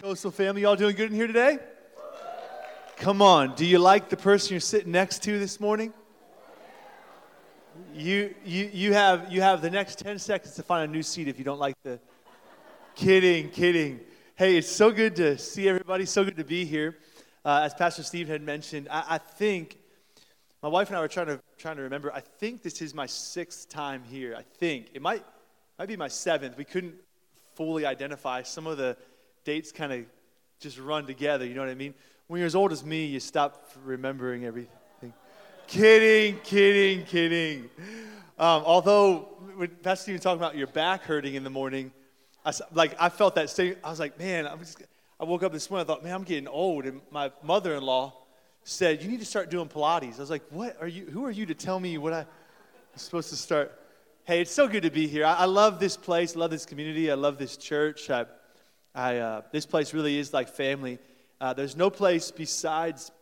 Coastal family. Y'all doing good in here today? Come on. Do you like the person you're sitting next to this morning? You, you, you, have, you have the next 10 seconds to find a new seat if you don't like the. Kidding, kidding. Hey, it's so good to see everybody. So good to be here. Uh, as Pastor Steve had mentioned, I, I, think my wife and I were trying to trying to remember. I think this is my sixth time here. I think it might might be my seventh. We couldn't fully identify. Some of the dates kind of just run together. You know what I mean? When you're as old as me, you stop remembering everything. kidding, kidding, kidding. Um, although when Pastor Steve was talking about your back hurting in the morning, I, like I felt that same. I was like, man, I'm just. I woke up this morning. I thought, man, I'm getting old, and my mother-in-law said, you need to start doing Pilates. I was like, what are you? Who are you to tell me what I, I'm supposed to start? Hey, it's so good to be here. I, I love this place. I love this community. I love this church. I, I, uh, this place really is like family. Uh, there's no place besides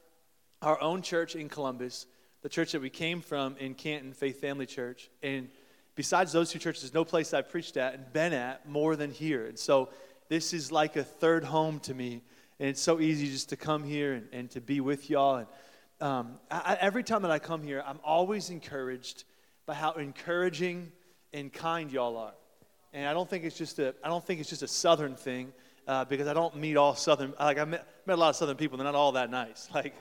our own church in Columbus, the church that we came from in Canton, Faith Family Church. And besides those two churches, there's no place I've preached at and been at more than here. And so this is like a third home to me. And it's so easy just to come here and, and to be with y'all. And um, I, every time that I come here, I'm always encouraged by how encouraging and kind y'all are. And I don't think it's just a, I don't think it's just a Southern thing uh, because I don't meet all Southern, like I met, met, a lot of Southern people, they're not all that nice. Like,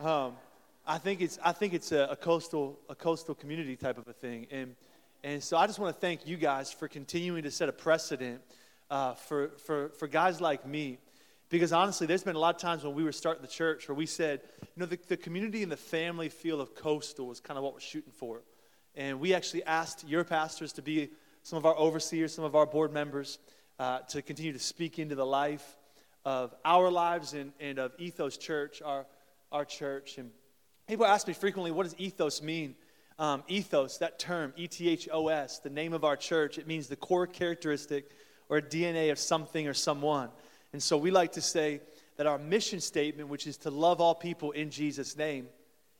um, I think it's, I think it's a, a, coastal, a coastal community type of a thing. And, and so I just want to thank you guys for continuing to set a precedent uh, for, for, for guys like me. Because honestly, there's been a lot of times when we were starting the church where we said, you know, the, the community and the family feel of Coastal was kind of what we're shooting for. And we actually asked your pastors to be some of our overseers, some of our board members, uh, to continue to speak into the life of our lives and, and of Ethos Church, our, our church. And people ask me frequently, what does ethos mean? Um, ethos, that term, E T H O S, the name of our church, it means the core characteristic or DNA of something or someone. And so we like to say that our mission statement, which is to love all people in Jesus' name,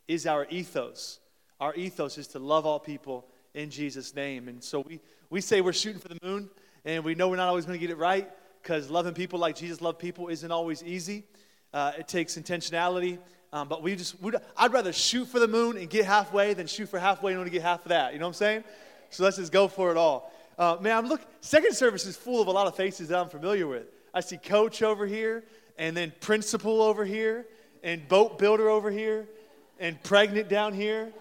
is our ethos. Our ethos is to love all people in Jesus' name. And so we, we say we're shooting for the moon, and we know we're not always going to get it right because loving people like Jesus loved people isn't always easy. Uh, it takes intentionality. Um, but we just, I'd rather shoot for the moon and get halfway than shoot for halfway and only get half of that. You know what I'm saying? So let's just go for it all. Uh, man, I'm look. Second service is full of a lot of faces that I'm familiar with. I see coach over here, and then principal over here, and boat builder over here, and pregnant down here.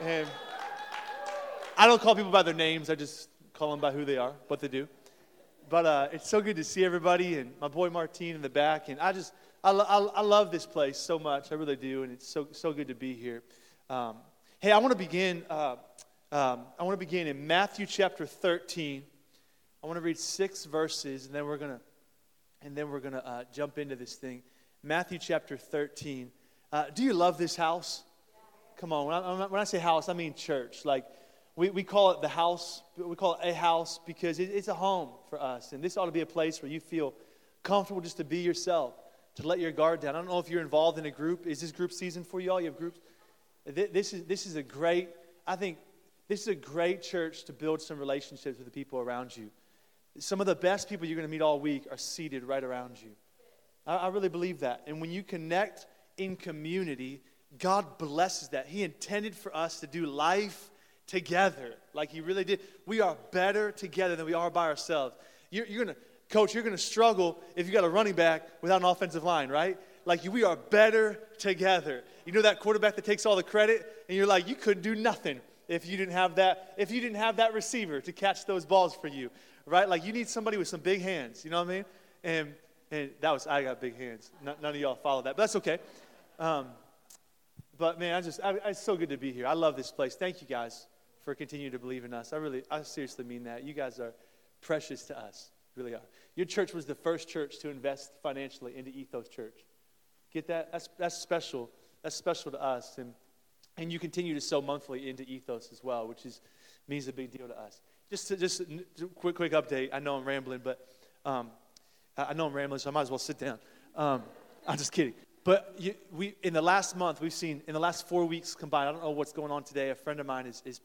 And I don't call people by their names. I just call them by who they are, what they do. But uh, it's so good to see everybody, and my boy Martine in the back. And I just, I, I, I love this place so much. I really do, and it's so so good to be here. Um, hey, I want to begin. Uh, um, I want to begin in Matthew chapter 13. I want to read six verses, and then we're gonna, and then we're gonna uh, jump into this thing. Matthew chapter 13. Uh, do you love this house? Come on. When I, when I, say house, I mean church. Like we, we call it the house. We call it a house because it, it's a home for us, and this ought to be a place where you feel comfortable just to be yourself, to let your guard down. I don't know if you're involved in a group. Is this group season for you all? You have groups. This is this is a great. I think this is a great church to build some relationships with the people around you. Some of the best people you're going to meet all week are seated right around you. I, I really believe that. And when you connect in community, God blesses that. He intended for us to do life together like He really did. We are better together than we are by ourselves. You're, you're going to, coach, you're going to struggle if you got a running back without an offensive line, right? Like we are better together. You know that quarterback that takes all the credit, and you're like, you couldn't do nothing if you didn't have that if you didn't have that receiver to catch those balls for you right like you need somebody with some big hands you know what i mean and and that was i got big hands none, none of y'all follow that but that's okay um, but man i just I, it's so good to be here i love this place thank you guys for continuing to believe in us i really i seriously mean that you guys are precious to us really are your church was the first church to invest financially into ethos church get that that's that's special that's special to us and and you continue to sow monthly into Ethos as well, which is, means a big deal to us. Just to, just a quick, quick update. I know I'm rambling, but um, I know I'm rambling, so I might as well sit down. Um, I'm just kidding. But you, we, in the last month, we've seen, in the last four weeks combined, I don't know what's going on today. A friend of mine is, is,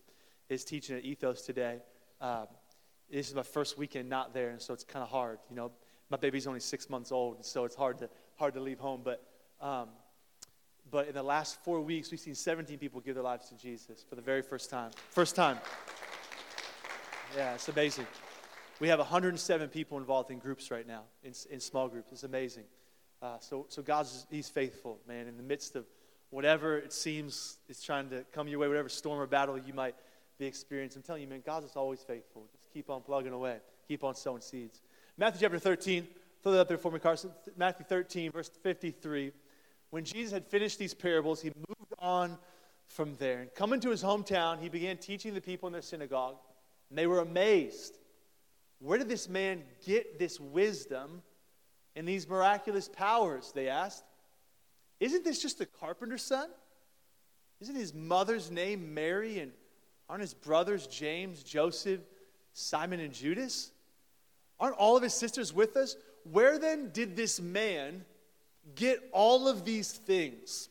is teaching at Ethos today. Um, this is my first weekend not there, and so it's kind of hard, you know. my baby's only six months old, so it's hard to, hard to leave home. But, um, but in the last four weeks, we've seen 17 people give their lives to Jesus for the very first time. First time. Yeah, it's amazing. We have 107 people involved in groups right now, in, in small groups. It's amazing. Uh, so, so God's, He's faithful, man, in the midst of whatever it seems is trying to come your way, whatever storm or battle you might be experience. I'm telling you, man, God's is always faithful. Just keep on plugging away, keep on sowing seeds. Matthew chapter 13, throw that up there for me, Carson. Matthew 13, verse 53. When Jesus had finished these parables, he moved on from there. And coming to his hometown, he began teaching the people in their synagogue. And they were amazed. Where did this man get this wisdom and these miraculous powers? They asked. Isn't this just a carpenter's son? Isn't his mother's name Mary? And aren't his brothers James, Joseph, Simon, and Judas? Aren't all of his sisters with us? Where then did this man get all of these things?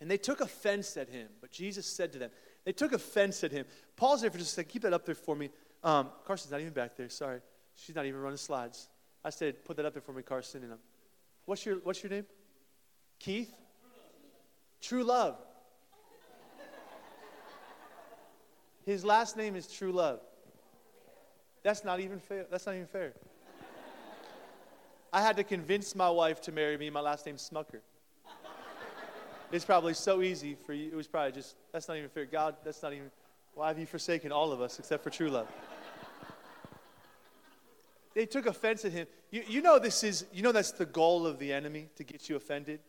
And they took offense at him. But Jesus said to them, they took offense at him. Pause there for just a second. Keep that up there for me. Um, Carson's not even back there. Sorry. She's not even running slides. I said, put that up there for me, Carson. And um, what's, your, what's your name? Keith? True Love. His last name is True Love. That's not even fair. That's not even fair. I had to convince my wife to marry me. My last name's Smucker. It's probably so easy for you. It was probably just, that's not even fair. God, that's not even, why have you forsaken all of us except for true love? they took offense at him. You, you know this is, you know that's the goal of the enemy, to get you offended?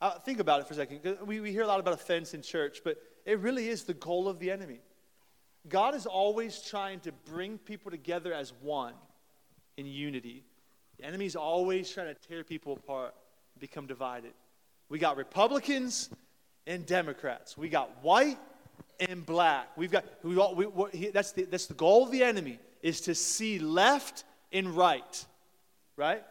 Uh, think about it for a second. We, we hear a lot about offense in church, but it really is the goal of the enemy. God is always trying to bring people together as one in unity. The enemy's always trying to tear people apart, become divided. We got Republicans and Democrats. We got white and black. We've got we all, we, we, that's the that's the goal of the enemy is to see left and right, right?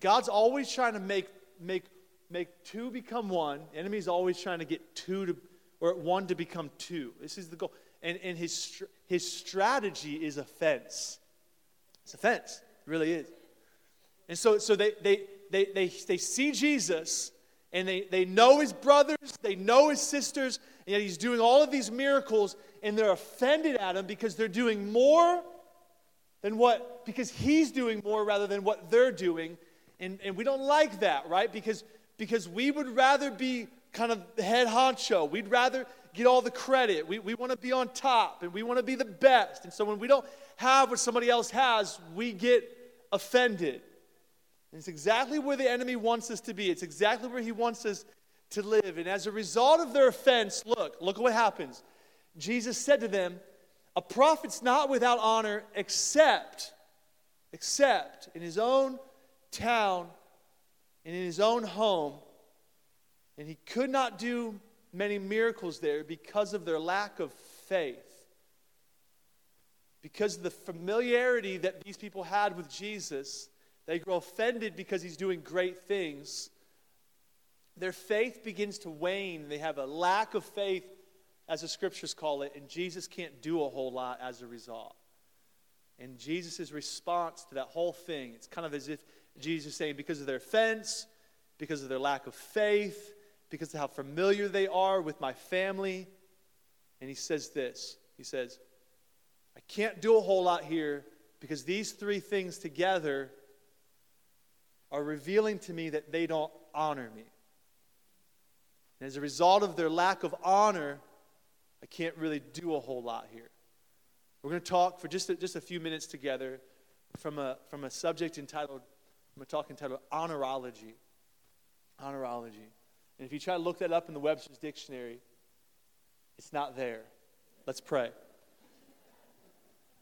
God's always trying to make make make two become one. The enemy's always trying to get two to or one to become two. This is the goal and, and his, his strategy is offense. It's offense, it really is. And so, so they, they, they, they, they see Jesus and they, they know his brothers, they know his sisters, and yet he's doing all of these miracles, and they're offended at him because they're doing more than what, because he's doing more rather than what they're doing. And, and we don't like that, right? Because, because we would rather be kind of the head honcho. We'd rather get all the credit. We, we want to be on top and we want to be the best. And so when we don't have what somebody else has, we get offended. And it's exactly where the enemy wants us to be. It's exactly where he wants us to live. And as a result of their offense, look, look at what happens. Jesus said to them, A prophet's not without honor except, except in his own town and in his own home. And he could not do many miracles there because of their lack of faith. Because of the familiarity that these people had with Jesus, they grow offended because he's doing great things. Their faith begins to wane. They have a lack of faith, as the scriptures call it, and Jesus can't do a whole lot as a result. And Jesus' response to that whole thing, it's kind of as if Jesus is saying, because of their offense, because of their lack of faith, because of how familiar they are with my family. And he says this He says, I can't do a whole lot here because these three things together are revealing to me that they don't honor me. And as a result of their lack of honor, I can't really do a whole lot here. We're going to talk for just a, just a few minutes together from a, from a subject entitled, from a talk entitled Honorology. Honorology. And if you try to look that up in the Webster's dictionary, it's not there. Let's pray.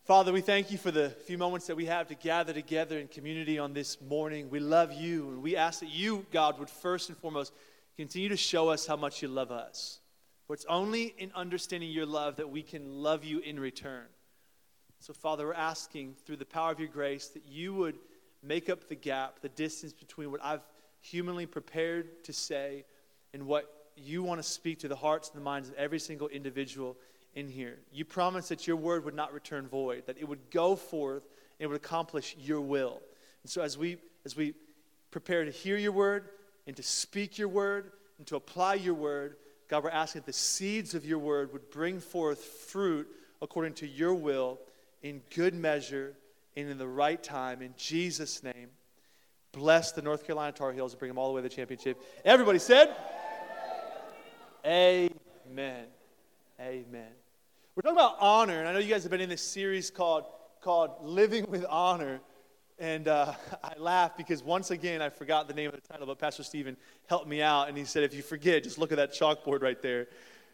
Father, we thank you for the few moments that we have to gather together in community on this morning. We love you, and we ask that you, God, would first and foremost continue to show us how much you love us. For it's only in understanding your love that we can love you in return. So, Father, we're asking through the power of your grace that you would make up the gap, the distance between what I've humanly prepared to say and what you want to speak to the hearts and the minds of every single individual in here. You promised that your word would not return void, that it would go forth and would accomplish your will. And so as we as we prepare to hear your word and to speak your word and to apply your word, God, we're asking that the seeds of your word would bring forth fruit according to your will in good measure and in the right time. In Jesus' name, bless the North Carolina Tar Heels and bring them all the way to the championship. Everybody said, Amen. Amen. We're talking about honor, and I know you guys have been in this series called, called Living with Honor. And uh, I laugh because once again, I forgot the name of the title, but Pastor Stephen helped me out. And he said, if you forget, just look at that chalkboard right there.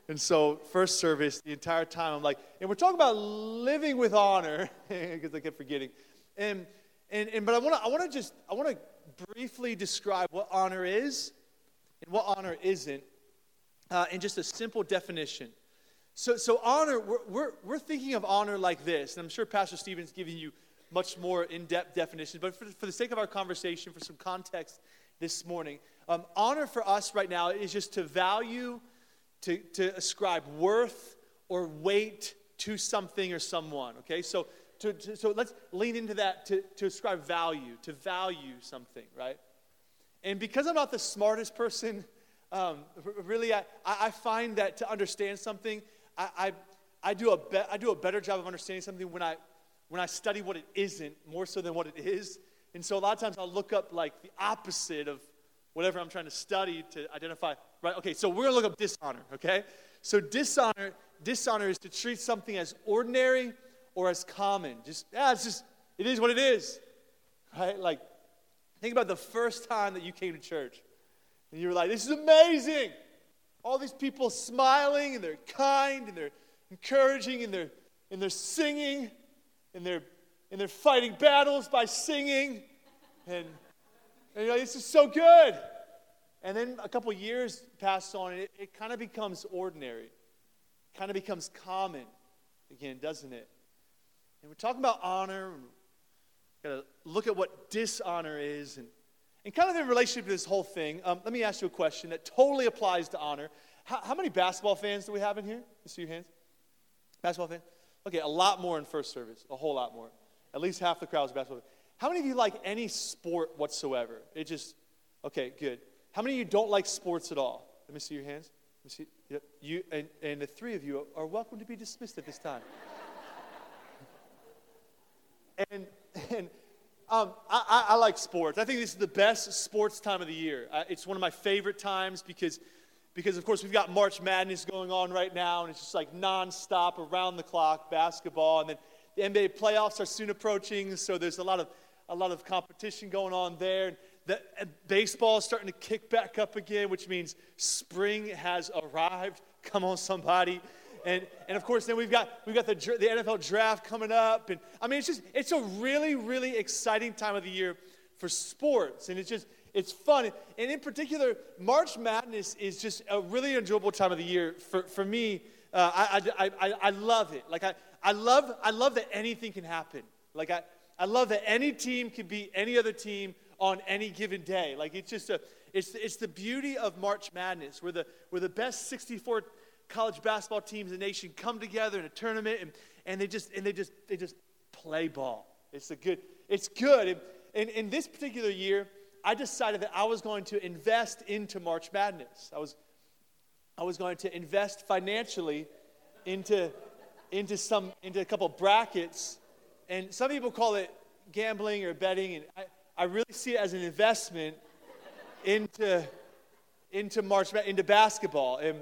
And so, first service, the entire time, I'm like, and we're talking about living with honor, because I kept forgetting. And, and, and but I want to I wanna just, I want to briefly describe what honor is and what honor isn't uh, in just a simple definition. So, so honor, we're, we're, we're thinking of honor like this, and I'm sure Pastor Stephen's giving you much more in depth definition, but for, for the sake of our conversation, for some context this morning, um, honor for us right now is just to value to, to ascribe worth or weight to something or someone, okay? So, to, to, so let's lean into that to, to ascribe value, to value something, right? And because I'm not the smartest person, um, really, I, I find that to understand something, I, I, I, do a be, I do a better job of understanding something when I, when I study what it isn't more so than what it is. And so a lot of times I'll look up like the opposite of whatever I'm trying to study to identify Right? Okay, so we're gonna look up dishonor, okay? So dishonor, dishonor is to treat something as ordinary or as common. Just, yeah, it's just, it is what it is. Right? Like, think about the first time that you came to church. And you were like, this is amazing. All these people smiling and they're kind and they're encouraging and they're and they're singing and they're and they're fighting battles by singing. And, and you're like, this is so good. And then a couple years pass on, and it, it kind of becomes ordinary, kind of becomes common again, doesn't it? And we're talking about honor. Got to look at what dishonor is, and, and kind of in relationship to this whole thing. Um, let me ask you a question that totally applies to honor. How, how many basketball fans do we have in here? Let's see your hands. Basketball fans? Okay, a lot more in first service, a whole lot more. At least half the crowd is basketball. How many of you like any sport whatsoever? It just, okay, good. How many of you don't like sports at all? Let me see your hands. Let me see. Yep. You, and, and the three of you are welcome to be dismissed at this time. and and um, I, I, like sports. I think this is the best sports time of the year. Uh, it's one of my favorite times because, because, of course, we've got March Madness going on right now, and it's just like nonstop, around the clock basketball. And then the NBA playoffs are soon approaching, so there's a lot of, a lot of competition going on there. And that uh, baseball is starting to kick back up again, which means spring has arrived. Come on, somebody. And, and of course, then we've got, we've got the, the NFL draft coming up. And I mean, it's just, it's a really, really exciting time of the year for sports. And it's just, it's fun. And in particular, March Madness is just a really enjoyable time of the year for, for me. Uh, I, I, I, I love it. Like, I, I, love, I love that anything can happen. Like, I, I love that any team can beat any other team on any given day. Like it's just a, it's, it's the beauty of March Madness, where the, where the best 64 college basketball teams in the nation come together in a tournament and, and they just, and they just, they just play ball. It's a good, it's good. And, in this particular year, I decided that I was going to invest into March Madness. I was, I was going to invest financially into, into some, into a couple brackets. And some people call it gambling or betting. And I, I really see it as an investment into, into March, into basketball. And,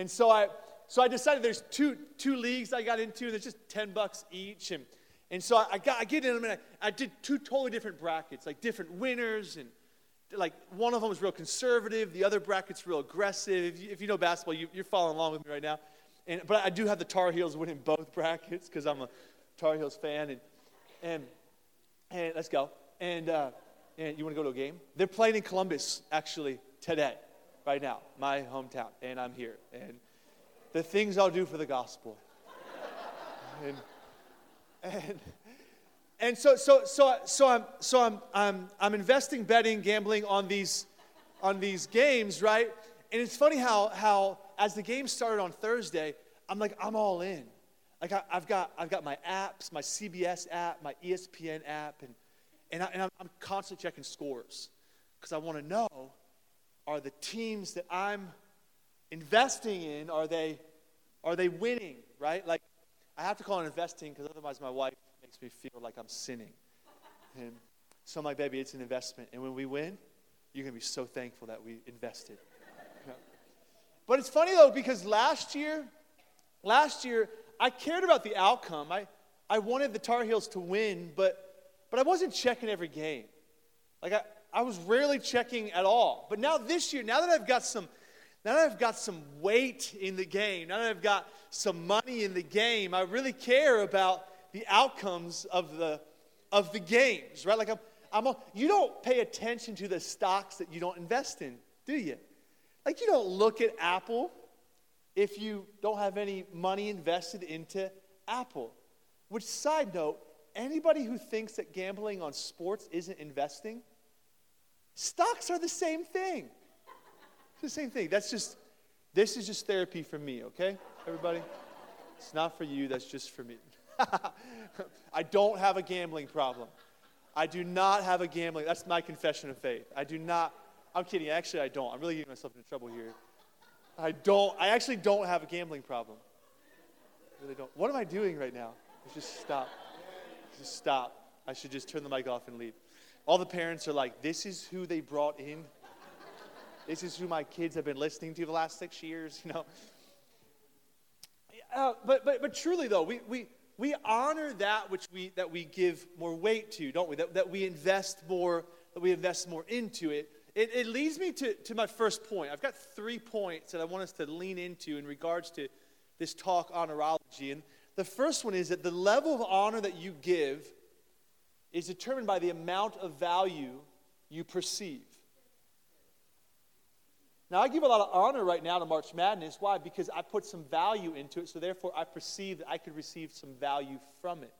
and so, I, so I decided there's two, two leagues I got into, there's just 10 bucks each. And, and so I, got, I get in them, and I, I did two totally different brackets, like different winners. And like one of them was real conservative, the other bracket's real aggressive. If you, if you know basketball, you, you're following along with me right now. And, but I do have the Tar Heels winning both brackets because I'm a Tar Heels fan. And, and, and let's go. And, uh, and you want to go to a game? They're playing in Columbus, actually, today, right now, my hometown. And I'm here. And the things I'll do for the gospel. and, and, and so, so, so, so, I'm, so I'm, I'm, I'm investing, betting, gambling on these, on these games, right? And it's funny how, how as the game started on Thursday, I'm like, I'm all in. Like I, have got, I've got my apps, my CBS app, my ESPN app, and and, I, I'm constantly checking scores because I want to know are the teams that I'm investing in, are they, are they winning, right? Like, I have to call it investing because otherwise my wife makes me feel like I'm sinning. And so I'm like, baby, it's an investment. And when we win, you're going to be so thankful that we invested. But it's funny though, because last year, last year, I cared about the outcome. I, I wanted the Tar Heels to win, but, but I wasn't checking every game. Like I, I was rarely checking at all. But now this year, now that I've got some, now that I've got some weight in the game, now that I've got some money in the game, I really care about the outcomes of the, of the games, right? Like I'm, I'm a, you don't pay attention to the stocks that you don't invest in, do you? Like, you don't look at Apple if you don't have any money invested into Apple. Which, side note, anybody who thinks that gambling on sports isn't investing, stocks are the same thing. It's the same thing. That's just, this is just therapy for me, okay, everybody? It's not for you, that's just for me. I don't have a gambling problem. I do not have a gambling. That's my confession of faith. I do not I'm kidding. Actually, I don't. I'm really getting myself into trouble here. I don't. I actually don't have a gambling problem. I really don't. What am I doing right now? Just stop. Just stop. I should just turn the mic off and leave. All the parents are like, this is who they brought in. This is who my kids have been listening to the last six years, you know. Uh, but, but, but truly, though, we, we, we honor that which we, that we give more weight to, don't we? That, that we invest more, that we invest more into it it, it leads me to, to my first point. I've got three points that I want us to lean into in regards to this talk on honorology. And the first one is that the level of honor that you give is determined by the amount of value you perceive. Now, I give a lot of honor right now to March Madness. Why? Because I put some value into it, so therefore I perceive that I could receive some value from it.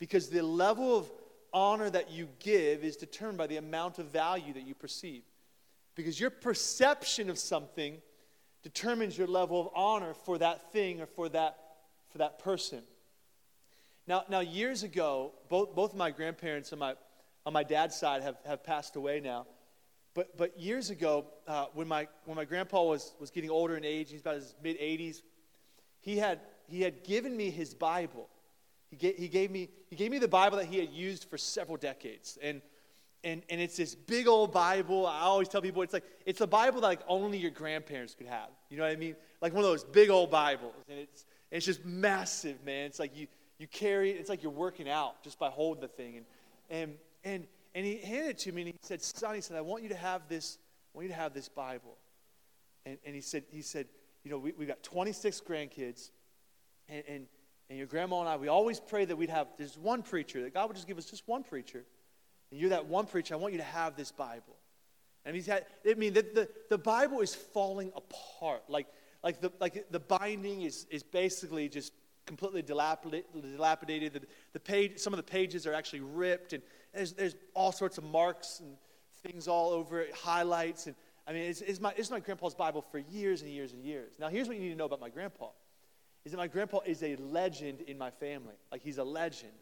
Because the level of honor that you give is determined by the amount of value that you perceive. Because your perception of something determines your level of honor for that thing or for that, for that person. Now, now years ago, both, both my grandparents on my, on my dad's side have, have passed away now. But, but years ago, uh, when, my, when my grandpa was, was getting older in age, he's about his mid 80s, he had, he had given me his Bible. He gave, he, gave me, he gave me the Bible that he had used for several decades. And, and, and it's this big old Bible. I always tell people it's like it's a Bible that like only your grandparents could have. You know what I mean? Like one of those big old Bibles. And it's, it's just massive, man. It's like you, you carry it, it's like you're working out just by holding the thing. And, and, and, and he handed it to me and he said, Son, he said, I want you to have this, I want you to have this Bible. And, and he said, he said, you know, we, we've got 26 grandkids. And, and, and your grandma and I, we always pray that we'd have, there's one preacher, that God would just give us just one preacher. And you're that one preacher. I want you to have this Bible. And he's had, I mean, the, the, the Bible is falling apart. Like, like, the, like the binding is, is basically just completely dilapidated. The, the page, some of the pages are actually ripped, and there's, there's all sorts of marks and things all over it, highlights. And I mean, it's, it's, my, it's my grandpa's Bible for years and years and years. Now, here's what you need to know about my grandpa is that my grandpa is a legend in my family. Like, he's a legend.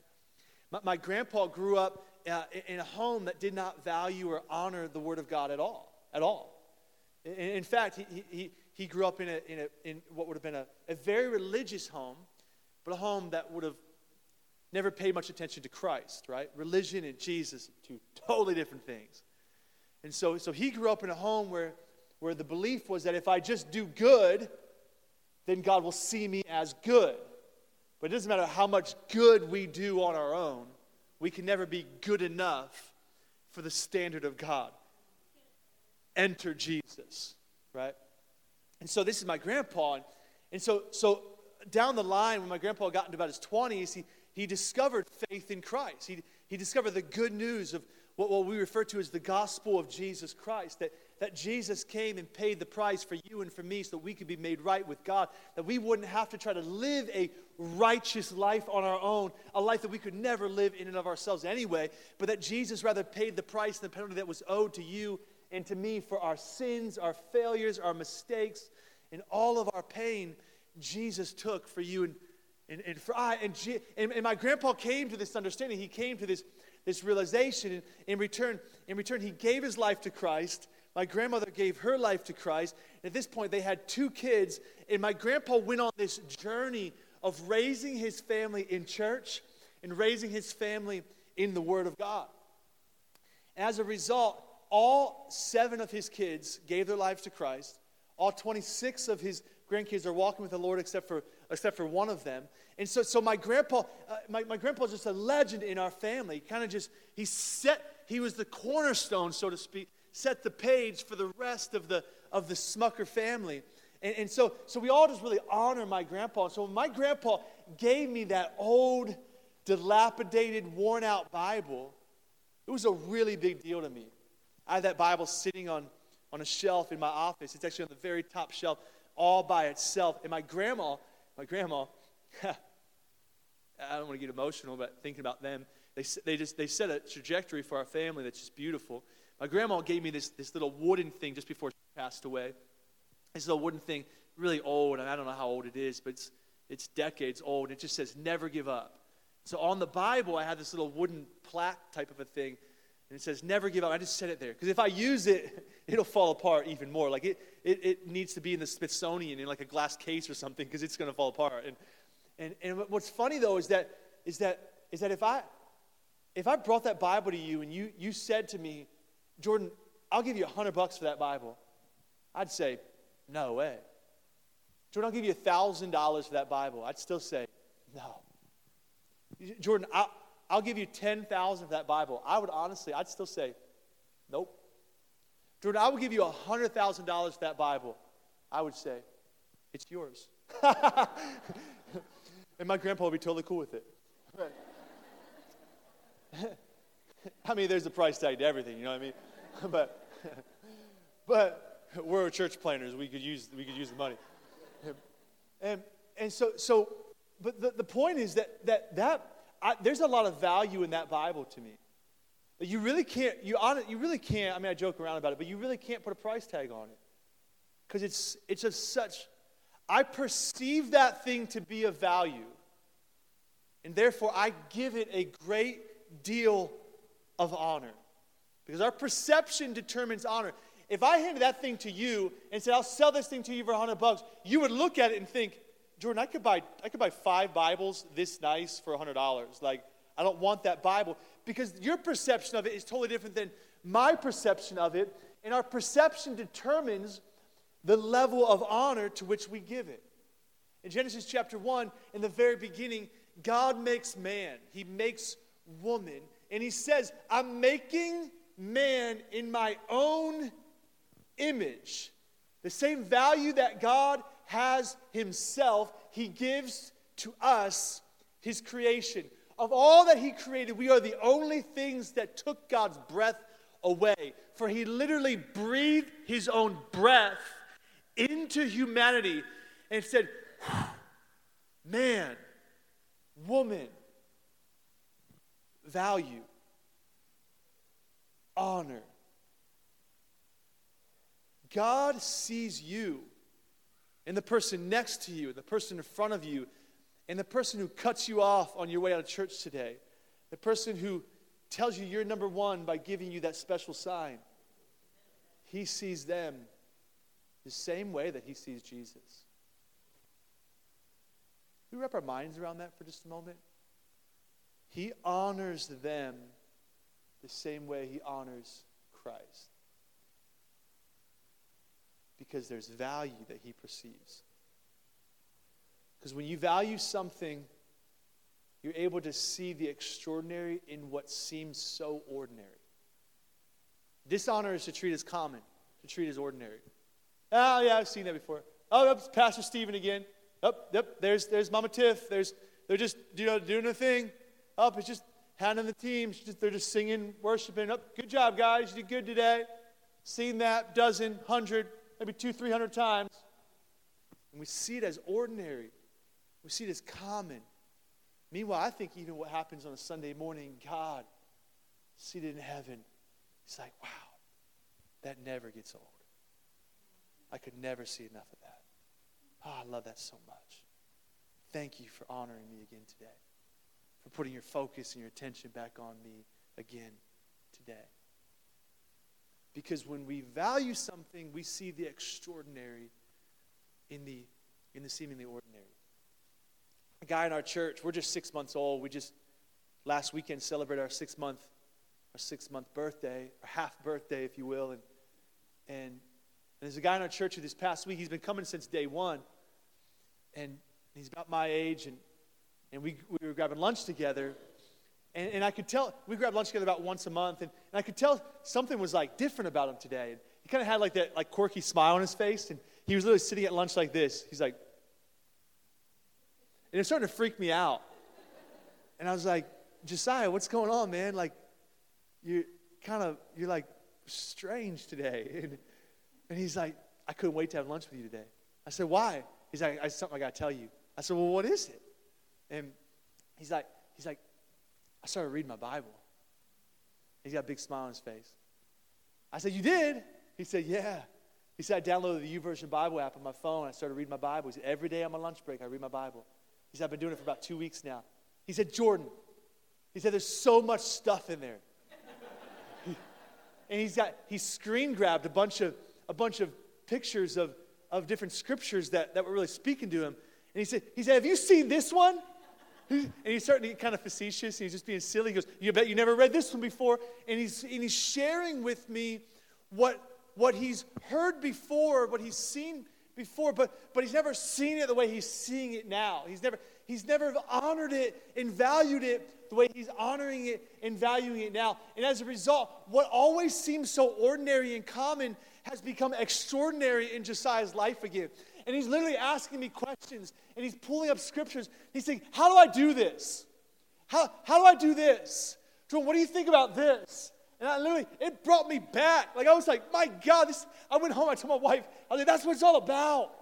My, my grandpa grew up uh, in a home that did not value or honor the Word of God at all. At all. In, in fact, he, he, he grew up in, a, in, a, in what would have been a, a very religious home, but a home that would have never paid much attention to Christ, right? Religion and Jesus, two totally different things. And so, so he grew up in a home where, where the belief was that if I just do good, then God will see me as good. But it doesn't matter how much good we do on our own, we can never be good enough for the standard of God. Enter Jesus, right? And so this is my grandpa. And, and so, so down the line, when my grandpa got into about his 20s, he, he discovered faith in Christ. He, he discovered the good news of what, what we refer to as the gospel of Jesus Christ, that, that Jesus came and paid the price for you and for me so that we could be made right with God, that we wouldn't have to try to live a righteous life on our own, a life that we could never live in and of ourselves anyway, but that Jesus rather paid the price and the penalty that was owed to you and to me for our sins, our failures, our mistakes, and all of our pain. Jesus took for you and, and, and for I. And, G, and, and my grandpa came to this understanding. He came to this this realization. And in return, in return, he gave his life to Christ. My grandmother gave her life to Christ. At this point, they had two kids. And my grandpa went on this journey of raising his family in church and raising his family in the Word of God. As a result, all seven of his kids gave their lives to Christ. All 26 of his grandkids are walking with the Lord except for, except for one of them. And so, so my grandpa, uh, my, my grandpa is just a legend in our family. Kind of just, he set, he was the cornerstone, so to speak, set the page for the rest of the, of the Smucker family. And, and so, so we all just really honor my grandpa. And so my grandpa gave me that old, dilapidated, worn out Bible, it was a really big deal to me. I have that Bible sitting on, on a shelf in my office. It's actually on the very top shelf, all by itself. And my grandma, my grandma, I don't want to get emotional, but thinking about them, they, they just they set a trajectory for our family that's just beautiful. My grandma gave me this, this little wooden thing just before she passed away. This little wooden thing, really old, and I don't know how old it is, but it's, it's decades old. It just says, never give up. So on the Bible, I have this little wooden plaque type of a thing, and it says, never give up. I just set it there. Because if I use it, it'll fall apart even more. Like it, it, it needs to be in the Smithsonian in like a glass case or something, because it's going to fall apart. And, and, and what's funny though is that, is that, is that if, I, if I brought that Bible to you and you, you said to me, Jordan, I'll give you a hundred bucks for that Bible, I'd say, no way. Jordan, I'll give you a thousand dollars for that Bible. I'd still say, no. Jordan, I'll, I'll give you 10,000 of that Bible. I would honestly, I'd still say, nope. Jordan, I would give you $100,000 for that Bible. I would say, it's yours. and my grandpa would be totally cool with it. I mean, there's a price tag to everything, you know what I mean? but, but we're church planners. We could use, we could use the money. And, and so, so but the, the point is that, that, that I, there's a lot of value in that Bible to me. You really can't, you, you really can't, I mean, I joke around about it, but you really can't put a price tag on it. Because it's, it's of such, I perceive that thing to be of value. And therefore, I give it a great deal of honor. Because our perception determines honor. If I handed that thing to you and said, I'll sell this thing to you for 100 bucks, you would look at it and think, Jordan, I could buy, I could buy five Bibles this nice for $100. Like, I don't want that Bible because your perception of it is totally different than my perception of it. And our perception determines the level of honor to which we give it. In Genesis chapter 1, in the very beginning, God makes man, He makes woman, and He says, I'm making man in my own image. The same value that God has himself, he gives to us his creation. Of all that he created, we are the only things that took God's breath away. For he literally breathed his own breath into humanity and said, Man, woman, value, honor. God sees you and the person next to you, the person in front of you, and the person who cuts you off on your way out of church today, the person who tells you you're number one by giving you that special sign, he sees them the same way that he sees Jesus. we wrap our minds around that for just a moment? He honors them the same way he honors Christ because there's value that he perceives. Because when you value something, you're able to see the extraordinary in what seems so ordinary. Dishonor is to treat as common, to treat as ordinary. Oh, yeah, I've seen that before. Oh, that's Pastor Stephen again. Oh, yep, there's, there's Mama Tiff. There's, they're just you know, doing a thing. Up, oh, it's just handing the team. Just, they're just singing, worshiping. Up, oh, good job, guys. You did good today. Seen that dozen, hundred, maybe two, three hundred times. And we see it as ordinary, we see it as common. Meanwhile, I think even what happens on a Sunday morning, God, seated in heaven, He's like, wow, that never gets old. I could never see enough of that. Oh, I love that so much. Thank you for honoring me again today, for putting your focus and your attention back on me again today. Because when we value something, we see the extraordinary in the, in the seemingly ordinary. A guy in our church, we're just six months old. We just last weekend celebrated our six month, our six month birthday, or half birthday, if you will. And, and, and there's a guy in our church who this past week, he's been coming since day one. And he's about my age, and, and we, we were grabbing lunch together. And, and I could tell, we grabbed lunch together about once a month, and, and I could tell something was like different about him today. And he kind of had like that like quirky smile on his face, and he was literally sitting at lunch like this. He's like, and it's starting to freak me out. And I was like, Josiah, what's going on, man? Like, you're kind of, you're like strange today. And, and he's like, I couldn't wait to have lunch with you today. I said, why? He's like, I something I got to tell you. I said, well, what is it? And he's like, he's like, I started reading my Bible. He's got a big smile on his face. I said, you did? He said, yeah. He said, I downloaded the YouVersion Bible app on my phone. I started reading my Bible. He said, every day on my lunch break, I read my Bible. He said, I've been doing it for about two weeks now. He said, Jordan, he said, there's so much stuff in there. and he's got, he screen grabbed a bunch of, a bunch of pictures of, of different scriptures that, that were really speaking to him. And he said, he said, have you seen this one? And he's starting to get kind of facetious. And he's just being silly. He goes, you bet you never read this one before. And he's, and he's sharing with me what, what he's heard before, what he's seen before, but, but he's never seen it the way he's seeing it now. He's never, he's never honored it and valued it the way he's honoring it and valuing it now. And as a result, what always seems so ordinary and common has become extraordinary in Josiah's life again. And he's literally asking me questions and he's pulling up scriptures. He's saying, How do I do this? How, how do I do this? Jordan, what do you think about this? And I literally, it brought me back. Like I was like, my God, this. I went home, I told my wife, I was like, that's what it's all about.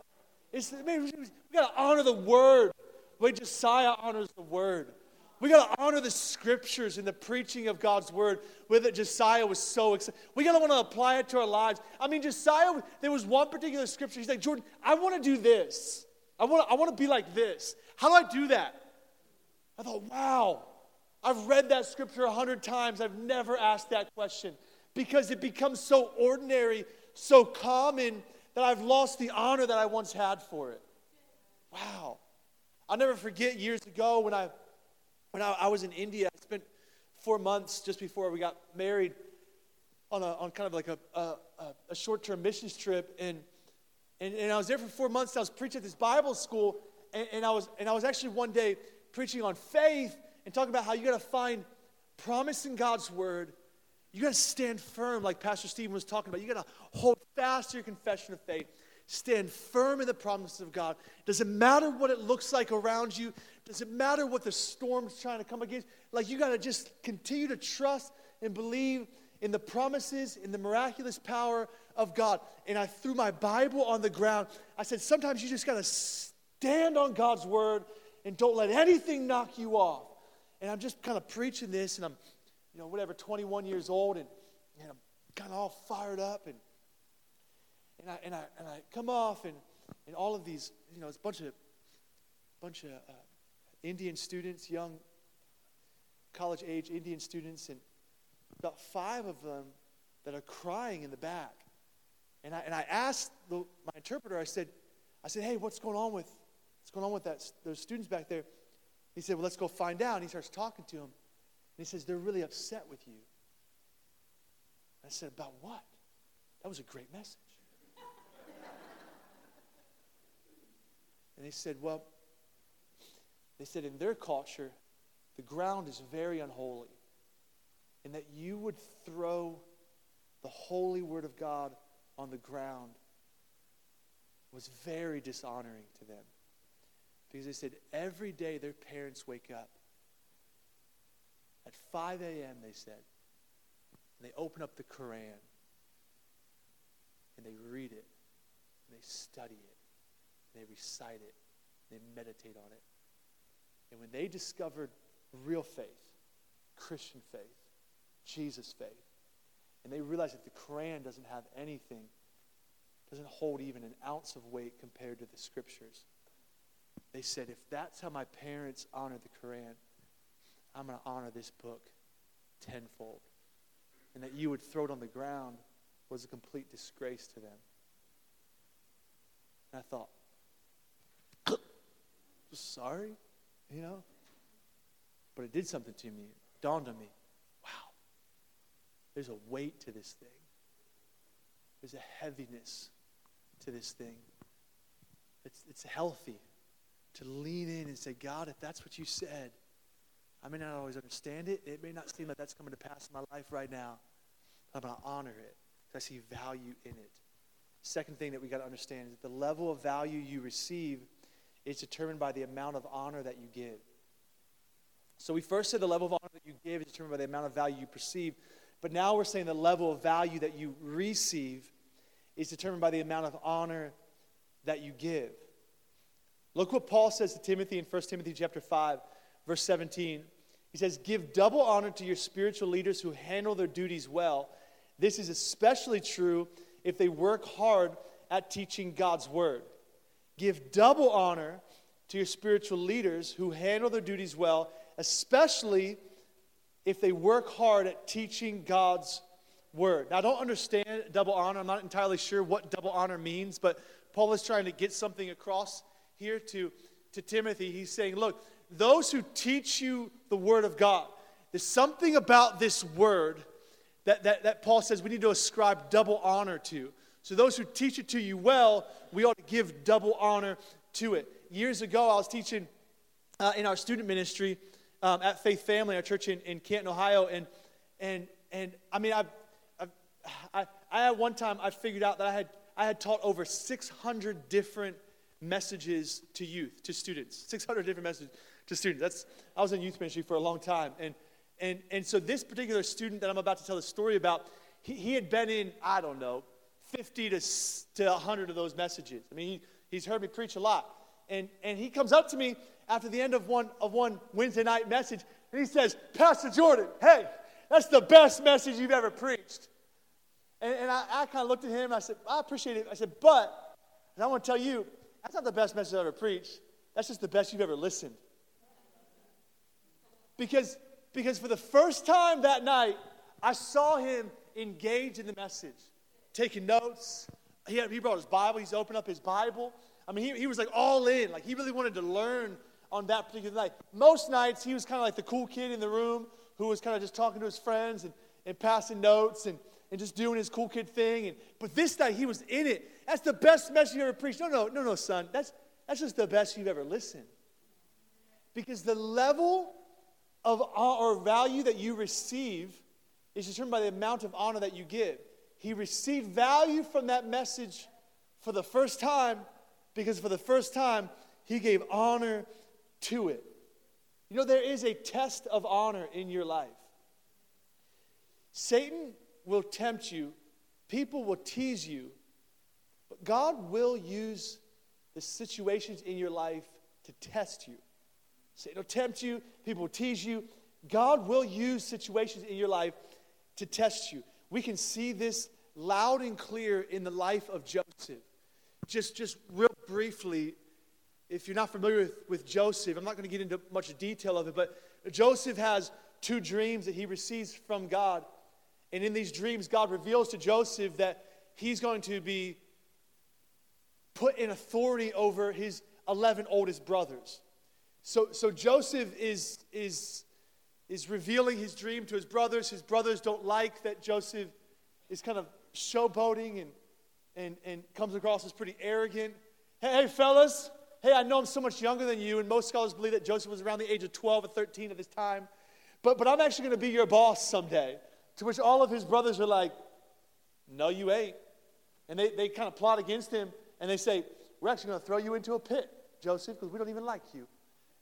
It's, man, we gotta honor the word. The way Josiah honors the word. We gotta honor the scriptures and the preaching of God's word. With it, Josiah was so excited. We gotta want to apply it to our lives. I mean, Josiah, there was one particular scripture. He's like, Jordan, I want to do this. I want I want to be like this. How do I do that? I thought, wow. I've read that scripture a hundred times. I've never asked that question because it becomes so ordinary, so common that I've lost the honor that I once had for it. Wow. I'll never forget years ago when I when I, I was in India. I spent four months just before we got married on a on kind of like a a, a short-term missions trip and, and and I was there for four months. I was preaching at this Bible school and, and I was and I was actually one day preaching on faith and talking about how you got to find promise in God's word. You got to stand firm, like Pastor Stephen was talking about. You got to hold fast to your confession of faith. Stand firm in the promises of God. Doesn't matter what it looks like around you. Doesn't matter what the storm's trying to come against. Like you got to just continue to trust and believe in the promises, in the miraculous power of God. And I threw my Bible on the ground. I said, sometimes you just got to stand on God's word and don't let anything knock you off. And I'm just kind of preaching this, and I'm, you know, whatever, 21 years old, and, and I'm kind of all fired up, and and I and I and I come off, and and all of these, you know, it's a bunch of bunch of uh, Indian students, young college age Indian students, and about five of them that are crying in the back. And I, and I asked the, my interpreter, I said, I said, hey, what's going on with, what's going on with that, those students back there? He said, Well, let's go find out. And he starts talking to him. And he says, They're really upset with you. I said, About what? That was a great message. and he said, Well, they said, in their culture, the ground is very unholy. And that you would throw the holy word of God on the ground was very dishonoring to them. Because they said every day their parents wake up at 5 a.m., they said, and they open up the Quran and they read it, and they study it, and they recite it, and they meditate on it. And when they discovered real faith, Christian faith, Jesus faith, and they realized that the Quran doesn't have anything, doesn't hold even an ounce of weight compared to the scriptures they said, if that's how my parents honor the Quran, I'm going to honor this book tenfold. And that you would throw it on the ground was a complete disgrace to them. And I thought, sorry, you know? But it did something to me. It dawned on me wow, there's a weight to this thing, there's a heaviness to this thing. It's, it's healthy to lean in and say, God, if that's what you said, I may not always understand it. It may not seem like that's coming to pass in my life right now. But I'm going to honor it because I see value in it. Second thing that we got to understand is that the level of value you receive is determined by the amount of honor that you give. So we first said the level of honor that you give is determined by the amount of value you perceive. But now we're saying the level of value that you receive is determined by the amount of honor that you give. Look what Paul says to Timothy in 1 Timothy chapter 5, verse 17. He says, Give double honor to your spiritual leaders who handle their duties well. This is especially true if they work hard at teaching God's word. Give double honor to your spiritual leaders who handle their duties well, especially if they work hard at teaching God's word. Now, I don't understand double honor. I'm not entirely sure what double honor means, but Paul is trying to get something across here to, to Timothy. He's saying, Look, those who teach you the word of God, there's something about this word that, that, that Paul says we need to ascribe double honor to. So, those who teach it to you well, we ought to give double honor to it. Years ago, I was teaching uh, in our student ministry um, at Faith Family, our church in, in Canton, Ohio, and, and, and I mean, I've, I've, I, I had one time I figured out that I had, I had taught over 600 different messages to youth, to students, 600 different messages to students. That's, I was in youth ministry for a long time. And, and, and so this particular student that I'm about to tell the story about, he, he had been in, I don't know, 50 to, to 100 of those messages. I mean, he, he's heard me preach a lot. And, and he comes up to me after the end of one, of one Wednesday night message, and he says, Pastor Jordan, hey, that's the best message you've ever preached. And, and I, I kind of looked at him, and I said, I appreciate it. I said, but I want to tell you, that's not the best message I've ever preached. That's just the best you've ever listened. Because, because for the first time that night, I saw him engage in the message, taking notes. He, had, he brought his Bible, he's opened up his Bible. I mean, he, he was like all in. Like, he really wanted to learn on that particular night. Most nights, he was kind of like the cool kid in the room who was kind of just talking to his friends and, and passing notes and, and just doing his cool kid thing. And, but this night, he was in it. That's the best message you ever preached. No, no, no, no, son. That's, that's just the best you've ever listened. Because the level of or value that you receive is determined by the amount of honor that you give. He received value from that message for the first time because for the first time he gave honor to it. You know, there is a test of honor in your life. Satan will tempt you, people will tease you, but God will use the situations in your life to test you. Satan will tempt you, people will tease you. God will use situations in your life to test you. We can see this loud and clear in the life of Joseph. Just, just real briefly, if you're not familiar with, with Joseph, I'm not going to get into much detail of it, but Joseph has two dreams that he receives from God. And in these dreams, God reveals to Joseph that he's going to be put in authority over his 11 oldest brothers. So, so Joseph is, is, is revealing his dream to his brothers. His brothers don't like that Joseph is kind of showboating and, and, and comes across as pretty arrogant. Hey, hey, fellas, hey, I know I'm so much younger than you, and most scholars believe that Joseph was around the age of 12 or 13 at this time. But, but I'm actually going to be your boss someday. To which all of his brothers are like, No, you ain't. And they, they kind of plot against him. And they say, We're actually going to throw you into a pit, Joseph, because we don't even like you.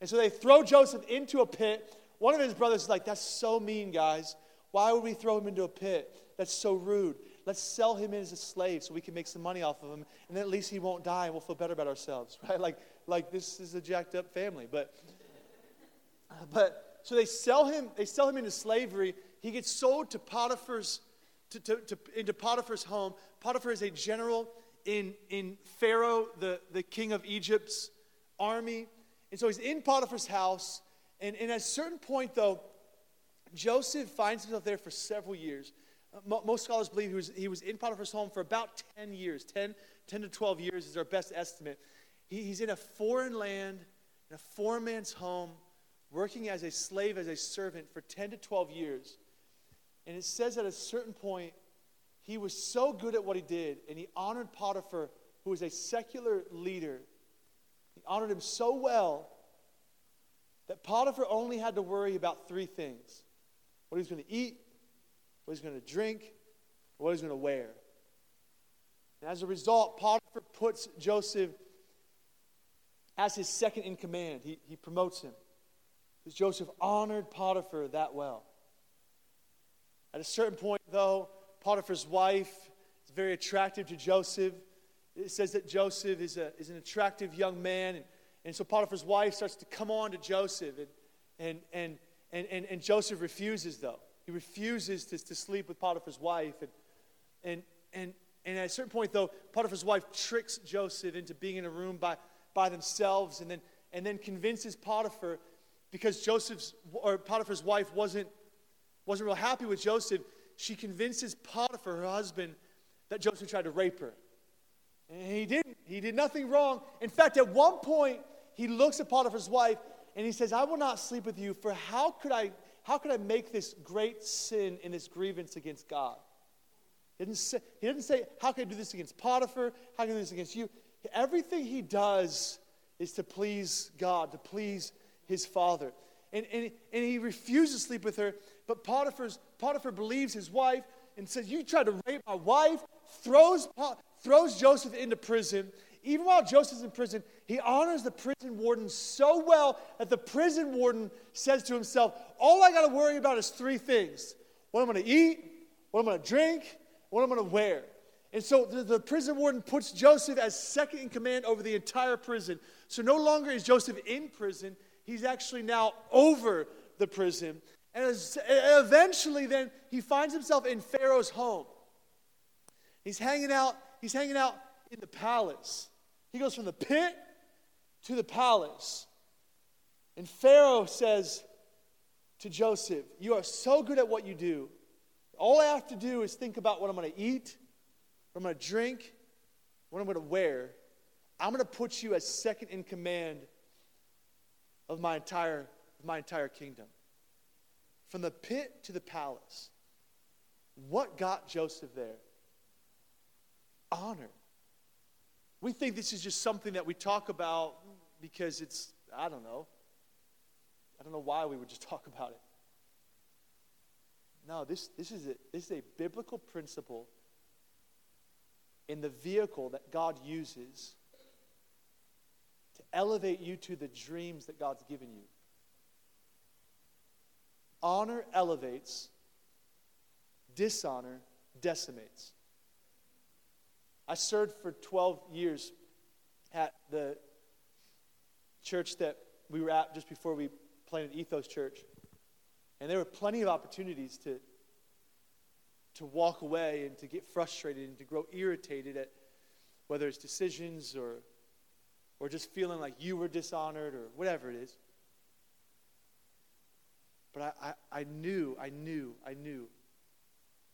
And so they throw Joseph into a pit. One of his brothers is like, That's so mean, guys. Why would we throw him into a pit? That's so rude. Let's sell him in as a slave so we can make some money off of him. And then at least he won't die and we'll feel better about ourselves, right? Like, like this is a jacked up family. But, uh, but so they sell him, they sell him into slavery. He gets sold to Potiphar's, to, to, to, into Potiphar's home. Potiphar is a general in, in Pharaoh, the, the king of Egypt's army. And so he's in Potiphar's house. And, and at a certain point, though, Joseph finds himself there for several years. Most scholars believe he was, he was in Potiphar's home for about 10 years. 10, 10 to 12 years is our best estimate. He, he's in a foreign land, in a foreign man's home, working as a slave, as a servant for 10 to 12 years. And it says at a certain point, he was so good at what he did, and he honored Potiphar, who was a secular leader. He honored him so well that Potiphar only had to worry about three things what he was going to eat, what he's going to drink, what he's going to wear. And as a result, Potiphar puts Joseph as his second in command. He, he promotes him because Joseph honored Potiphar that well. At a certain point, though, Potiphar's wife is very attractive to Joseph. It says that Joseph is, a, is an attractive young man. And, and so Potiphar's wife starts to come on to Joseph. And, and, and, and, and, and Joseph refuses, though. He refuses to, to sleep with Potiphar's wife. And, and, and, and at a certain point, though, Potiphar's wife tricks Joseph into being in a room by, by themselves and then, and then convinces Potiphar because Joseph's or Potiphar's wife wasn't, wasn't real happy with Joseph. She convinces Potiphar, her husband, that Joseph tried to rape her. And he didn't. He did nothing wrong. In fact, at one point, he looks at Potiphar's wife and he says, I will not sleep with you, for how could I, how could I make this great sin and this grievance against God? He didn't, say, he didn't say, How can I do this against Potiphar? How can I do this against you? Everything he does is to please God, to please his father. And, and, and he refuses to sleep with her, but Potiphar's, Potiphar believes his wife and says, You tried to rape my wife, throws, throws Joseph into prison. Even while Joseph's in prison, he honors the prison warden so well that the prison warden says to himself, All I got to worry about is three things what I'm going to eat, what I'm going to drink, what I'm going to wear. And so the, the, prison warden puts Joseph as second in command over the entire prison. So no longer is Joseph in prison, he's actually now over the prison. And eventually, then, he finds himself in Pharaoh's home. He's hanging out, he's hanging out in the palace. He goes from the pit to the palace. And Pharaoh says to Joseph, You are so good at what you do. All I have to do is think about what I'm going to eat, what I'm going to drink, what I'm going to wear. I'm going to put you as second in command of my entire, of my entire kingdom. From the pit to the palace. What got Joseph there? Honor. We think this is just something that we talk about because it's, I don't know. I don't know why we would just talk about it. No, this, this, is a, this is a biblical principle in the vehicle that God uses to elevate you to the dreams that God's given you. Honor elevates, dishonor decimates. I served for 12 years at the church that we were at just before we planted Ethos Church. And there were plenty of opportunities to, to walk away and to get frustrated and to grow irritated at whether it's decisions or, or just feeling like you were dishonored or whatever it is. But I, I, I knew, I knew, I knew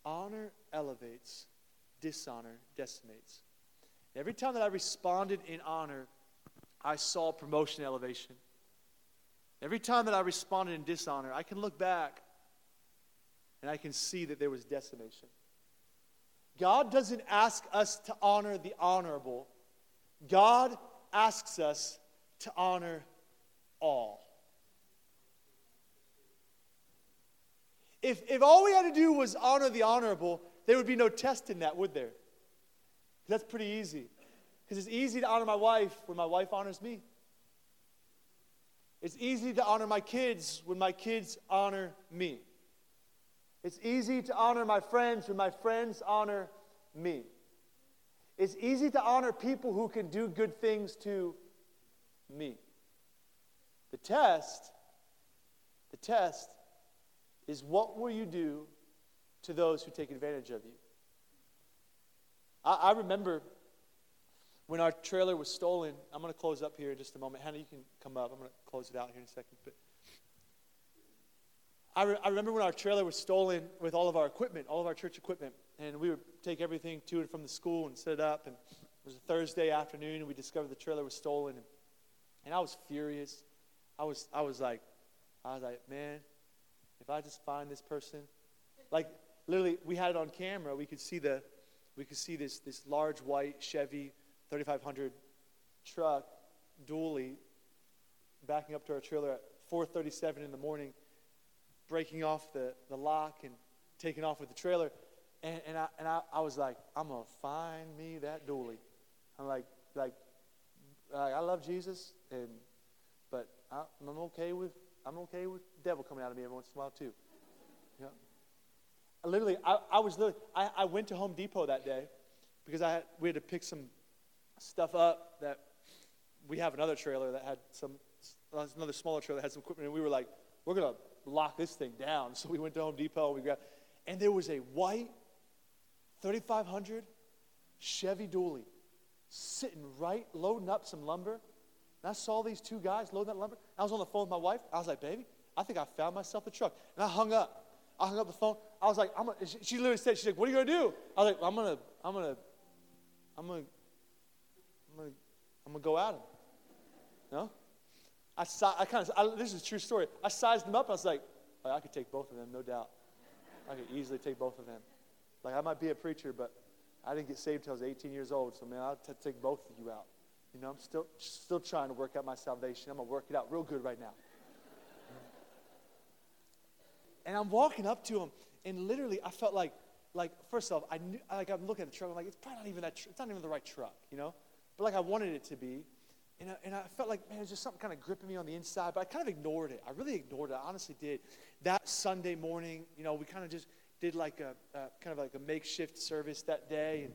honor elevates dishonor decimates. Every time that I responded in honor, I saw promotion elevation. Every time that I responded in dishonor, I can look back and I can see that there was decimation. God doesn't ask us to honor the honorable, God asks us to honor all. If, if all we had to do was honor the honorable, there would be no test in that, would there? That's pretty easy. Because it's easy to honor my wife when my wife honors me. It's easy to honor my kids when my kids honor me. It's easy to honor my friends when my friends honor me. It's easy to honor people who can do good things to me. The test, the test is what will you do to those who take advantage of you. I, I remember when our trailer was stolen. I'm going to close up here in just a moment. Hannah, you can come up. I'm going to close it out here in a second. But I, re- I remember when our trailer was stolen with all of our equipment, all of our church equipment, and we would take everything to and from the school and set it up. And it was a Thursday afternoon, and we discovered the trailer was stolen. And, and I was furious. I was, I was like, I was like, man, if I just find this person, like literally, we had it on camera. We could see the, we could see this this large white Chevy 3500 truck dually backing up to our trailer at 4:37 in the morning, breaking off the, the lock and taking off with the trailer. And, and, I, and I, I was like, I'm going to find me that dually. I'm like, like, I love Jesus, and, but I, I'm okay with, I'm okay with devil coming out of me every once in a while too. Literally, I, I was literally, I, I went to Home Depot that day because I had, we had to pick some stuff up that we have another trailer that had some, another smaller trailer that had some equipment, and we were like, we're going to lock this thing down. So we went to Home Depot and we grabbed, and there was a white 3500 Chevy dually sitting right, loading up some lumber. And I saw these two guys loading that lumber. I was on the phone with my wife. I was like, baby, I think I found myself a truck. And I hung up. I hung up the phone. I was like, I'm she, literally said, she's like, what are you going to do? I was like, I'm going to, I'm going to, I'm going to, I'm going to, I'm going to go at him. No? I, I kind of, this is a true story. I sized them up. I was like, oh, I could take both of them, no doubt. I could easily take both of them. Like, I might be a preacher, but I didn't get saved until I was 18 years old. So, man, I'll t- take both of you out. You know, I'm still, still trying to work out my salvation. I'm going to work it out real good right now. and I'm walking up to him, and literally, I felt like, like first off, I knew, like I'm looking at the truck. I'm like, it's probably not even that. Tr- it's not even the right truck, you know. But like I wanted it to be. And I, and I felt like, man, there's just something kind of gripping me on the inside, but I kind of ignored it. I really ignored it. I honestly did. That Sunday morning, you know, we kind of just did like a, kind of like a makeshift service that day. And,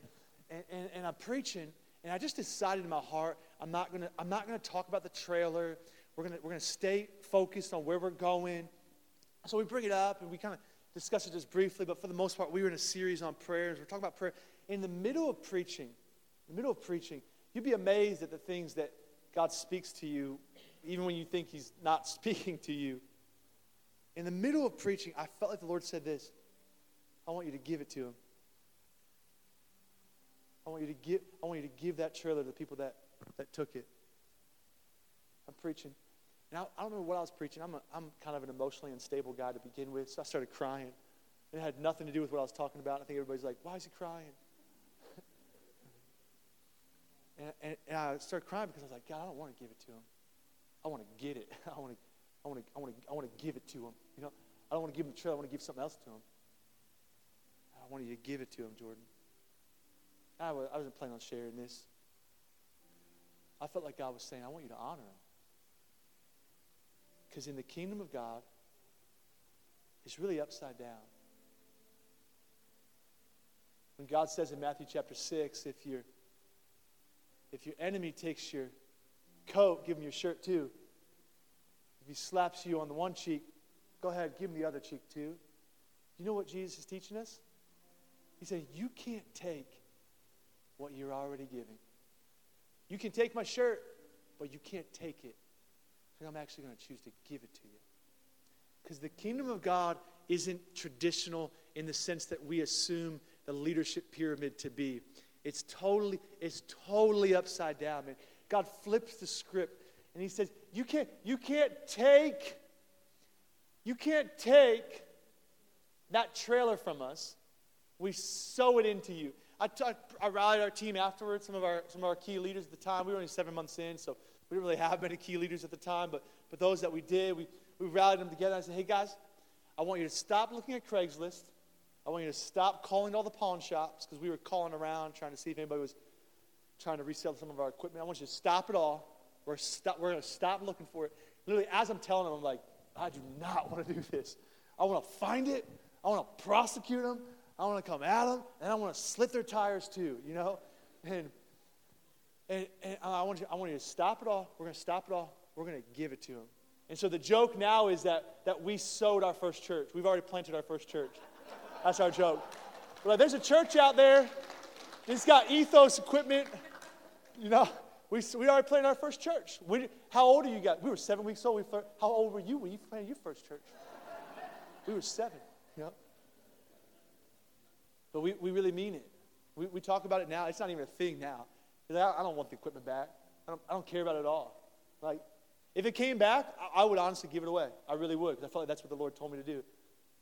and, and, and I'm preaching, and I just decided in my heart, I'm not to I'm not gonna talk about the trailer. We're gonna, we're gonna stay focused on where we're going. So we bring it up, and we kind of discuss it just briefly, but for the most part, we were in a series on prayers. We're talking about prayer. In the middle of preaching, in the middle of preaching, you'd be amazed at the things that God speaks to you, even when you think He's not speaking to you. In the middle of preaching, I felt like the Lord said this I want you to give it to Him. I want you to give, I want you to give that trailer to the people that, that took it. I'm preaching. And I, I don't know what I was preaching. I'm, a, I'm kind of an emotionally unstable guy to begin with, so I started crying. And it had nothing to do with what I was talking about. I think everybody's like, why is he crying? And, and, and, I started crying because I was like, God, I don't want to give it to him. I want to get it. I want to, I want to, I want to, I want to give it to him. You know, I don't want to give him the trail. I want to give something else to him. I want you to give it to him, Jordan. I, was, I wasn't planning on sharing this. I felt like God was saying, I want you to honor him. Because in the kingdom of God, it's really upside down. When God says in Matthew chapter 6, if you're if your enemy takes your coat, give him your shirt too. If he slaps you on the one cheek, go ahead, give him the other cheek too. You know what Jesus is teaching us? He said, You can't take what you're already giving. You can take my shirt, but you can't take it. I'm actually going to choose to give it to you. Because the kingdom of God isn't traditional in the sense that we assume the leadership pyramid to be. It's totally, it's totally upside down, man. God flips the script and he says, You can't, you can't take, you can't take that trailer from us. We sow it into you. I, t- I rallied our team afterwards, some of our, some of our key leaders at the time. We were only seven months in, so we didn't really have many key leaders at the time, but, but those that we did, we, we rallied them together. I said, hey guys, I want you to stop looking at Craigslist. I want you to stop calling all the pawn shops because we were calling around trying to see if anybody was trying to resell some of our equipment. I want you to stop it all. We're, stop, we're going to stop looking for it. Literally, as I'm telling them, I'm like, I do not want to do this. I want to find it. I want to prosecute them. I want to come at them, and I want to slit their tires too, you know? And, and, and uh, I, want you, I want you to stop it all. We're going to stop it all. We're going to give it to them. And so the joke now is that, that we sowed our first church. We've already planted our first church. That's our joke. We're like, there's a church out there. It's got ethos equipment. You know, we, we already planted our first church. We, how old are you guys? We were seven weeks old. We, how old were you when you planted your first church? We were seven. You know? But we, we really mean it. We, we talk about it now. It's not even a thing now. I don't want the equipment back. I don't, I don't care about it at all. Like, if it came back, I, I would honestly give it away. I really would, because I felt like that's what the Lord told me to do.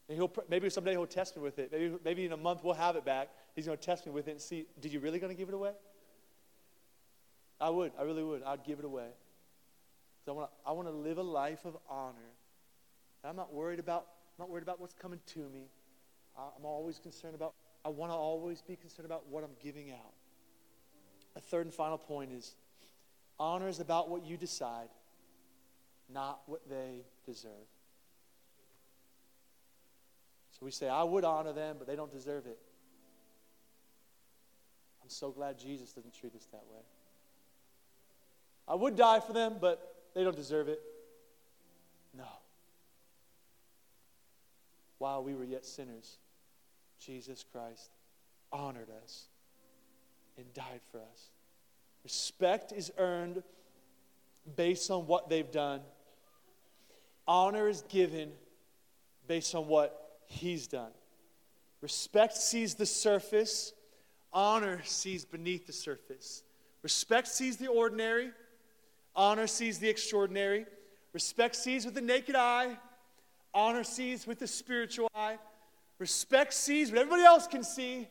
And he'll, maybe someday he'll test me with it. Maybe, maybe in a month we'll have it back. He's going to test me with it and see, did you really going to give it away? I would. I really would. I'd give it away. So I want to I live a life of honor. I'm not worried about I'm not worried about what's coming to me. I'm always concerned about I want to always be concerned about what I'm giving out. A third and final point is honor is about what you decide, not what they deserve. So we say, I would honor them, but they don't deserve it. I'm so glad Jesus doesn't treat us that way. I would die for them, but they don't deserve it. No. While we were yet sinners, Jesus Christ honored us and died for us. Respect is earned based on what they've done, honor is given based on what he's done. Respect sees the surface, honor sees beneath the surface. Respect sees the ordinary, honor sees the extraordinary. Respect sees with the naked eye, honor sees with the spiritual eye. Respect sees what everybody else can see,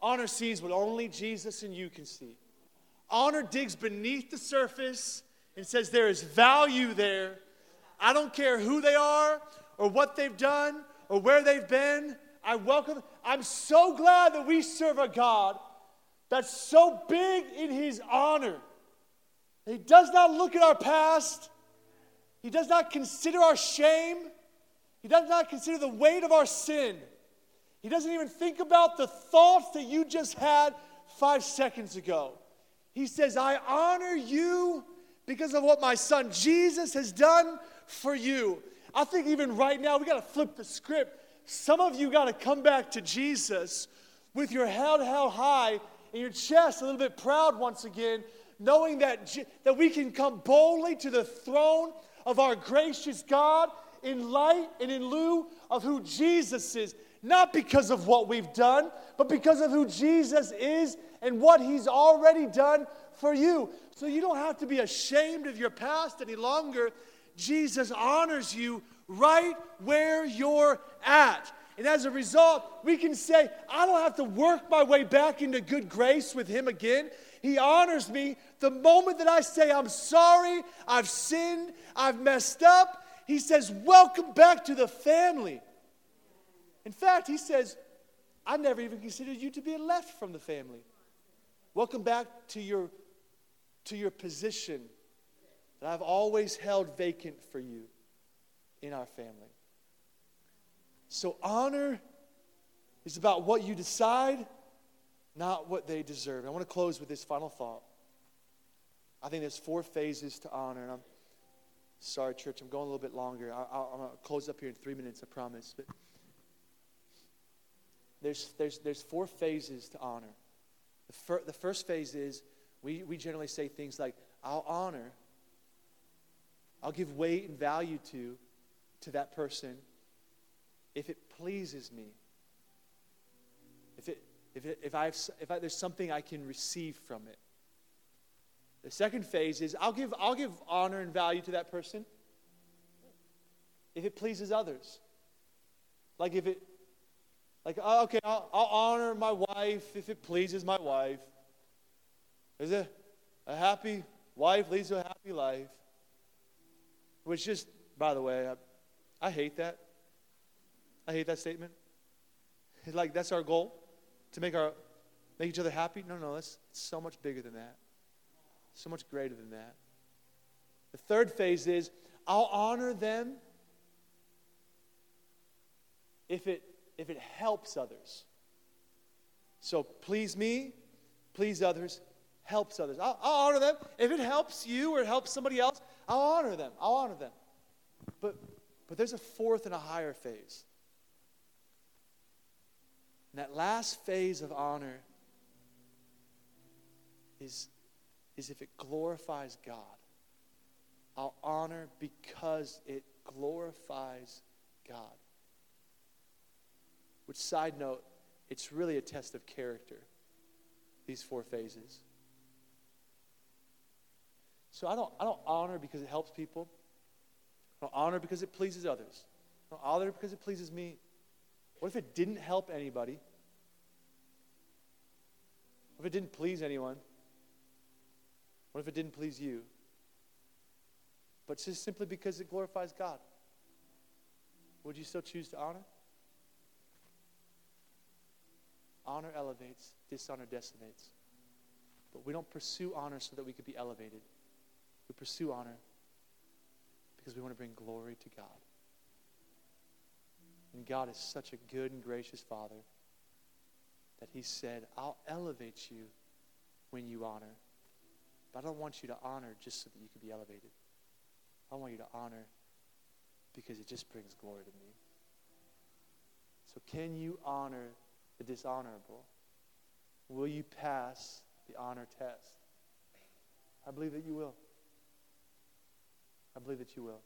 honor sees what only Jesus and you can see. Honor digs beneath the surface and says there is value there. I don't care who they are or what they've done or where they've been. I welcome. I'm so glad that we serve a God that's so big in his honor. He does not look at our past. He does not consider our shame. He does not consider the weight of our sin. He doesn't even think about the thoughts that you just had five seconds ago. He says, I honor you because of what my son Jesus has done for you. I think even right now, we got to flip the script. Some of you got to come back to Jesus with your head held high and your chest a little bit proud once again, knowing that, that we can come boldly to the throne of our gracious God in light and in lieu of who Jesus is not because of what we've done, but because of who Jesus is and what he's already done for you. So you don't have to be ashamed of your past any longer. Jesus honors you right where you're at. And as a result, we can say, I don't have to work my way back into good grace with Him again. He honors me the moment that I say, I'm sorry, I've sinned, I've messed up. He says, Welcome back to the family. In fact, he says, I never even considered you to be left from the family. Welcome back to your, to your position that I've always held vacant for you in our family. So, honor is about what you decide, not what they deserve. I want to close with this final thought. I think there's four phases to honor, and I'm sorry, church, I'm going a little bit longer. I, am going to close up here in three minutes, I promise. But there's, there's, there's four phases to honor. The, fir- the first phase is we, we generally say things like, I'll honor, I'll give weight and value to, to that person if it pleases me. If, it, if, it, if, I have, if I, there's something I can receive from it. The second phase is I'll give, I'll give honor and value to that person if it pleases others. Like if it, like, oh, okay, I'll, I'll honor my wife if it pleases my wife. Is it a happy wife leads to a happy life? Which just, by the way, I, I hate that. I hate that statement. It's like that's our goal to make our make each other happy. No, no, that's so much bigger than that. So much greater than that. The third phase is I'll honor them if it if it helps others. So please me, please others, helps others. I'll, I'll, honor them. If it helps you or it helps somebody else, I'll honor them. I'll honor them. But, but there's a fourth and a higher phase. And that last phase of honor is, is if it glorifies God. I'll honor because it glorifies God. Which, side note, it's really a test of character, these four phases. So I don't, I don't honor because it helps people. I don't honor because it pleases others. I don't honor because it pleases me. What if it didn't help anybody? What if it didn't please anyone? What if it didn't please you? But just simply because it glorifies God, would you still choose to honor? Honor elevates, dishonor decimates. But we don't pursue honor so that we could be elevated. We pursue honor because we want to bring glory to God. And God is such a good and gracious Father that He said, I'll elevate you when you honor. But I don't want you to honor just so that you can be elevated. I want you to honor because it just brings glory to me. So, can you honor the dishonorable? Will you pass the honor test? I believe that you will. I believe that you will.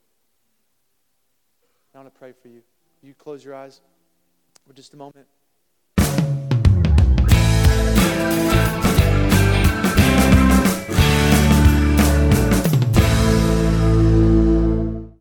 I want to pray for you. You close your eyes for just a moment.